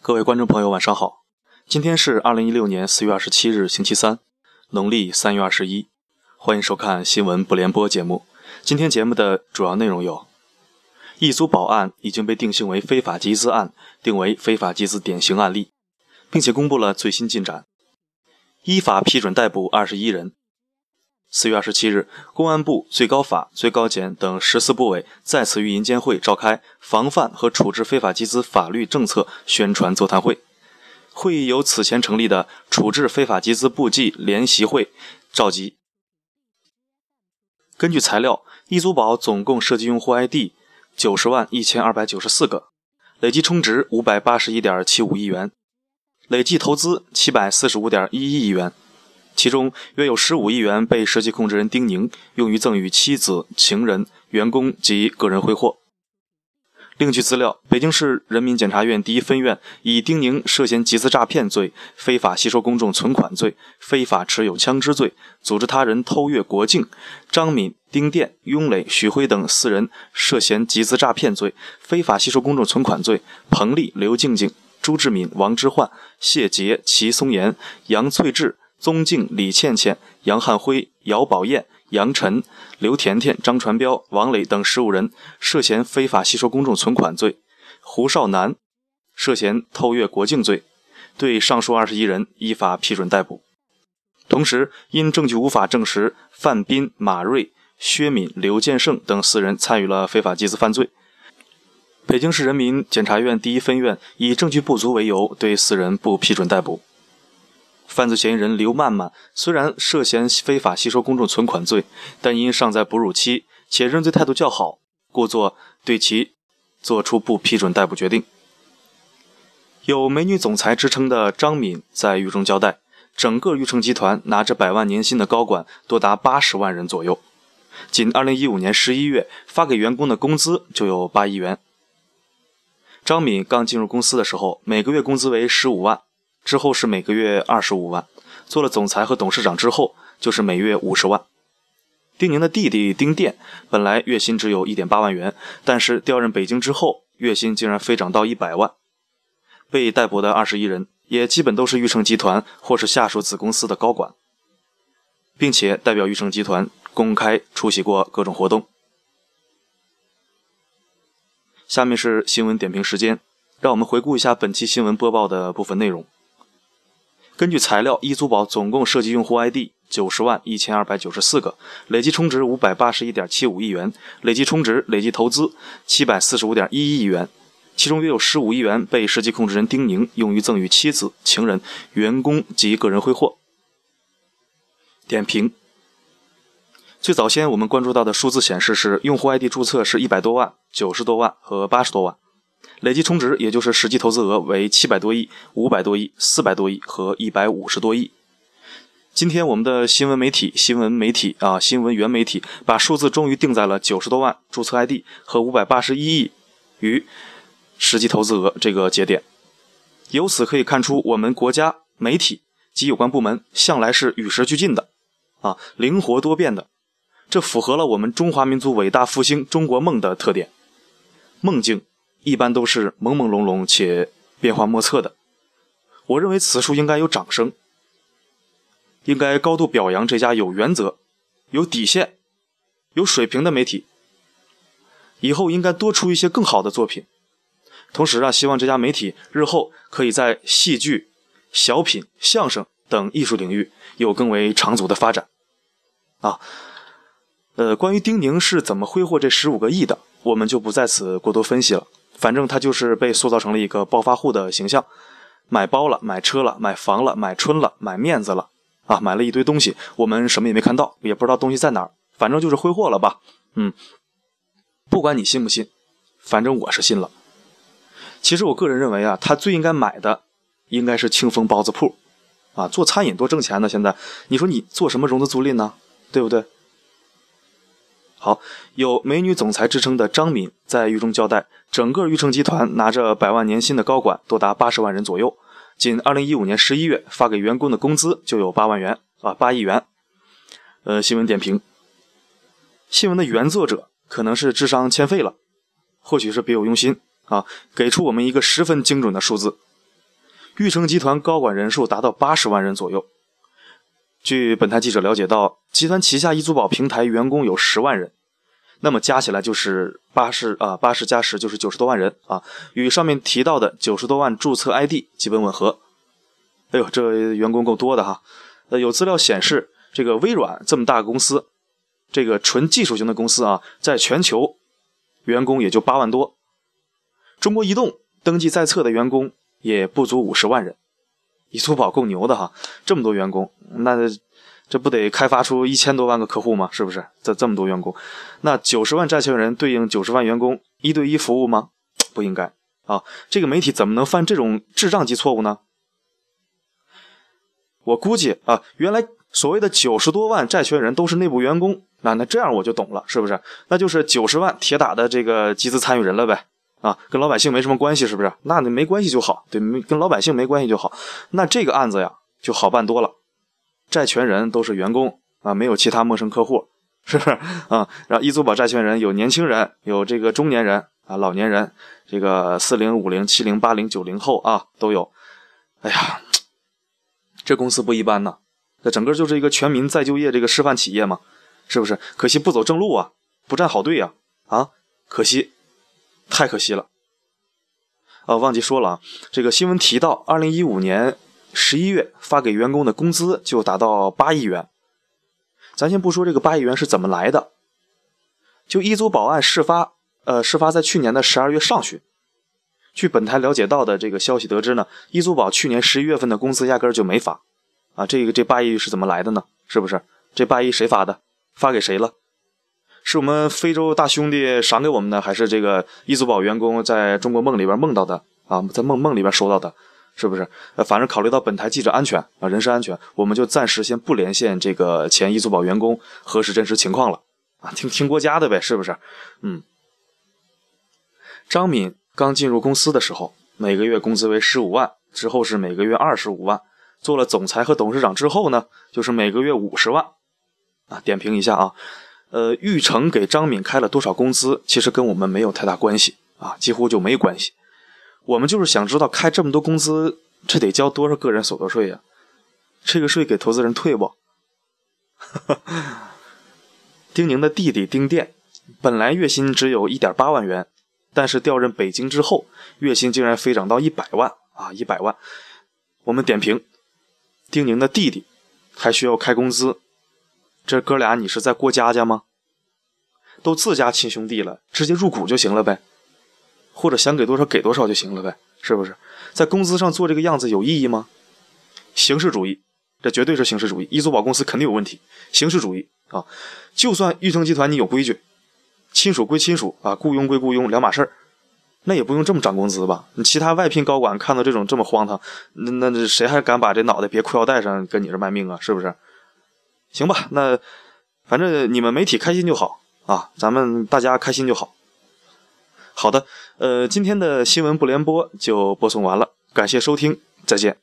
各位观众朋友，晚上好。今天是二零一六年四月二十七日，星期三，农历三月二十一。欢迎收看新闻不联播节目。今天节目的主要内容有：易租宝案已经被定性为非法集资案，定为非法集资典型案例，并且公布了最新进展，依法批准逮捕二十一人。四月二十七日，公安部、最高法、最高检等十四部委再次与银监会召开防范和处置非法集资法律政策宣传座谈会。会议由此前成立的处置非法集资部际联席会召集。根据材料，易租宝总共涉及用户 ID 九十万一千二百九十四个，累计充值五百八十一点七五亿元，累计投资七百四十五点一一亿元。其中约有十五亿元被实际控制人丁宁用于赠与妻子、情人、员工及个人挥霍。另据资料，北京市人民检察院第一分院以丁宁涉嫌集资诈骗罪、非法吸收公众存款罪、非法持有枪支罪、组织他人偷越国境；张敏、丁店、雍磊、许辉等四人涉嫌集资诈骗罪、非法吸收公众存款罪；彭丽、刘静静、朱志敏、王之焕、谢杰、齐松岩、杨翠智。宗静、李倩倩、杨汉辉、姚宝燕、杨晨、刘甜甜、张传彪、王磊等十五人涉嫌非法吸收公众存款罪；胡少南涉嫌偷越国境罪，对上述二十一人依法批准逮捕。同时，因证据无法证实范斌、马瑞、薛敏、刘建胜等四人参与了非法集资犯罪，北京市人民检察院第一分院以证据不足为由，对四人不批准逮捕。犯罪嫌疑人刘曼曼虽然涉嫌非法吸收公众存款罪，但因尚在哺乳期且认罪态度较好，故作对其作出不批准逮捕决定。有“美女总裁”之称的张敏在狱中交代，整个裕成集团拿着百万年薪的高管多达八十万人左右，仅2015年11月发给员工的工资就有八亿元。张敏刚进入公司的时候，每个月工资为十五万。之后是每个月二十五万，做了总裁和董事长之后，就是每月五十万。丁宁的弟弟丁店本来月薪只有一点八万元，但是调任北京之后，月薪竟然飞涨到一百万。被逮捕的二十一人也基本都是裕成集团或是下属子公司的高管，并且代表裕成集团公开出席过各种活动。下面是新闻点评时间，让我们回顾一下本期新闻播报的部分内容。根据材料，易租宝总共涉及用户 ID 九十万一千二百九十四个，累计充值五百八十一点七五亿元，累计充值、累计投资七百四十五点一一亿元，其中约有十五亿元被实际控制人丁宁用于赠与妻子、情人、员工及个人挥霍。点评：最早先我们关注到的数字显示是用户 ID 注册是一百多万、九十多万和八十多万。累计充值，也就是实际投资额为七百多亿、五百多亿、四百多亿和一百五十多亿。今天我们的新闻媒体、新闻媒体啊、新闻原媒体把数字终于定在了九十多万注册 ID 和五百八十一亿与实际投资额这个节点。由此可以看出，我们国家媒体及有关部门向来是与时俱进的啊，灵活多变的，这符合了我们中华民族伟大复兴中国梦的特点，梦境。一般都是朦朦胧胧且变化莫测的。我认为此处应该有掌声，应该高度表扬这家有原则、有底线、有水平的媒体。以后应该多出一些更好的作品。同时啊，希望这家媒体日后可以在戏剧、小品、相声等艺术领域有更为长足的发展。啊，呃，关于丁宁是怎么挥霍这十五个亿的，我们就不在此过多分析了。反正他就是被塑造成了一个暴发户的形象，买包了，买车了，买房了，买春了，买面子了，啊，买了一堆东西，我们什么也没看到，也不知道东西在哪儿，反正就是挥霍了吧，嗯，不管你信不信，反正我是信了。其实我个人认为啊，他最应该买的应该是庆丰包子铺，啊，做餐饮多挣钱呢，现在。你说你做什么融资租赁呢，对不对？好，有“美女总裁”之称的张敏在狱中交代，整个裕成集团拿着百万年薪的高管多达八十万人左右，仅2015年11月发给员工的工资就有八万元啊，八亿元。呃，新闻点评：新闻的原作者可能是智商欠费了，或许是别有用心啊，给出我们一个十分精准的数字，玉成集团高管人数达到八十万人左右。据本台记者了解到，集团旗下易租宝平台员工有十万人，那么加起来就是八十啊，八十加十就是九十多万人啊，与上面提到的九十多万注册 ID 基本吻合。哎呦，这员工够多的哈！呃，有资料显示，这个微软这么大公司，这个纯技术型的公司啊，在全球员工也就八万多。中国移动登记在册的员工也不足五十万人。易租宝够牛的哈，这么多员工，那这不得开发出一千多万个客户吗？是不是？这这么多员工，那九十万债权人对应九十万员工，一对一服务吗？不应该啊！这个媒体怎么能犯这种智障级错误呢？我估计啊，原来所谓的九十多万债权人都是内部员工，那那这样我就懂了，是不是？那就是九十万铁打的这个集资参与人了呗。啊，跟老百姓没什么关系，是不是？那没关系就好，对，跟老百姓没关系就好。那这个案子呀，就好办多了。债权人都是员工啊，没有其他陌生客户，是不是？啊，然后易租宝债权人有年轻人，有这个中年人啊，老年人，这个四零、五零、七零、八零、九零后啊都有。哎呀，这公司不一般呐，这整个就是一个全民再就业这个示范企业嘛，是不是？可惜不走正路啊，不站好队呀，啊，可惜。太可惜了，啊，忘记说了啊，这个新闻提到，二零一五年十一月发给员工的工资就达到八亿元。咱先不说这个八亿元是怎么来的，就一租宝案事发，呃，事发在去年的十二月上旬。据本台了解到的这个消息得知呢，一租宝去年十一月份的工资压根就没发，啊，这个这八亿是怎么来的呢？是不是？这八亿谁发的？发给谁了？是我们非洲大兄弟赏给我们的，还是这个易租宝员工在中国梦里边梦到的啊？在梦梦里边收到的，是不是？呃，反正考虑到本台记者安全啊，人身安全，我们就暂时先不连线这个前易租宝员工核实真实情况了啊，听听国家的呗，是不是？嗯，张敏刚进入公司的时候，每个月工资为十五万，之后是每个月二十五万，做了总裁和董事长之后呢，就是每个月五十万啊。点评一下啊。呃，玉成给张敏开了多少工资，其实跟我们没有太大关系啊，几乎就没关系。我们就是想知道开这么多工资，这得交多少个人所得税呀？这个税给投资人退不？丁宁的弟弟丁店，本来月薪只有一点八万元，但是调任北京之后，月薪竟然飞涨到一百万啊！一百万，我们点评：丁宁的弟弟还需要开工资。这哥俩，你是在过家家吗？都自家亲兄弟了，直接入股就行了呗，或者想给多少给多少就行了呗，是不是？在工资上做这个样子有意义吗？形式主义，这绝对是形式主义。易租宝公司肯定有问题，形式主义啊！就算玉成集团你有规矩，亲属归亲属啊，雇佣归雇佣，两码事儿，那也不用这么涨工资吧？你其他外聘高管看到这种这么荒唐，那那谁还敢把这脑袋别裤腰带上跟你这卖命啊？是不是？行吧，那反正你们媒体开心就好啊，咱们大家开心就好。好的，呃，今天的新闻不联播就播送完了，感谢收听，再见。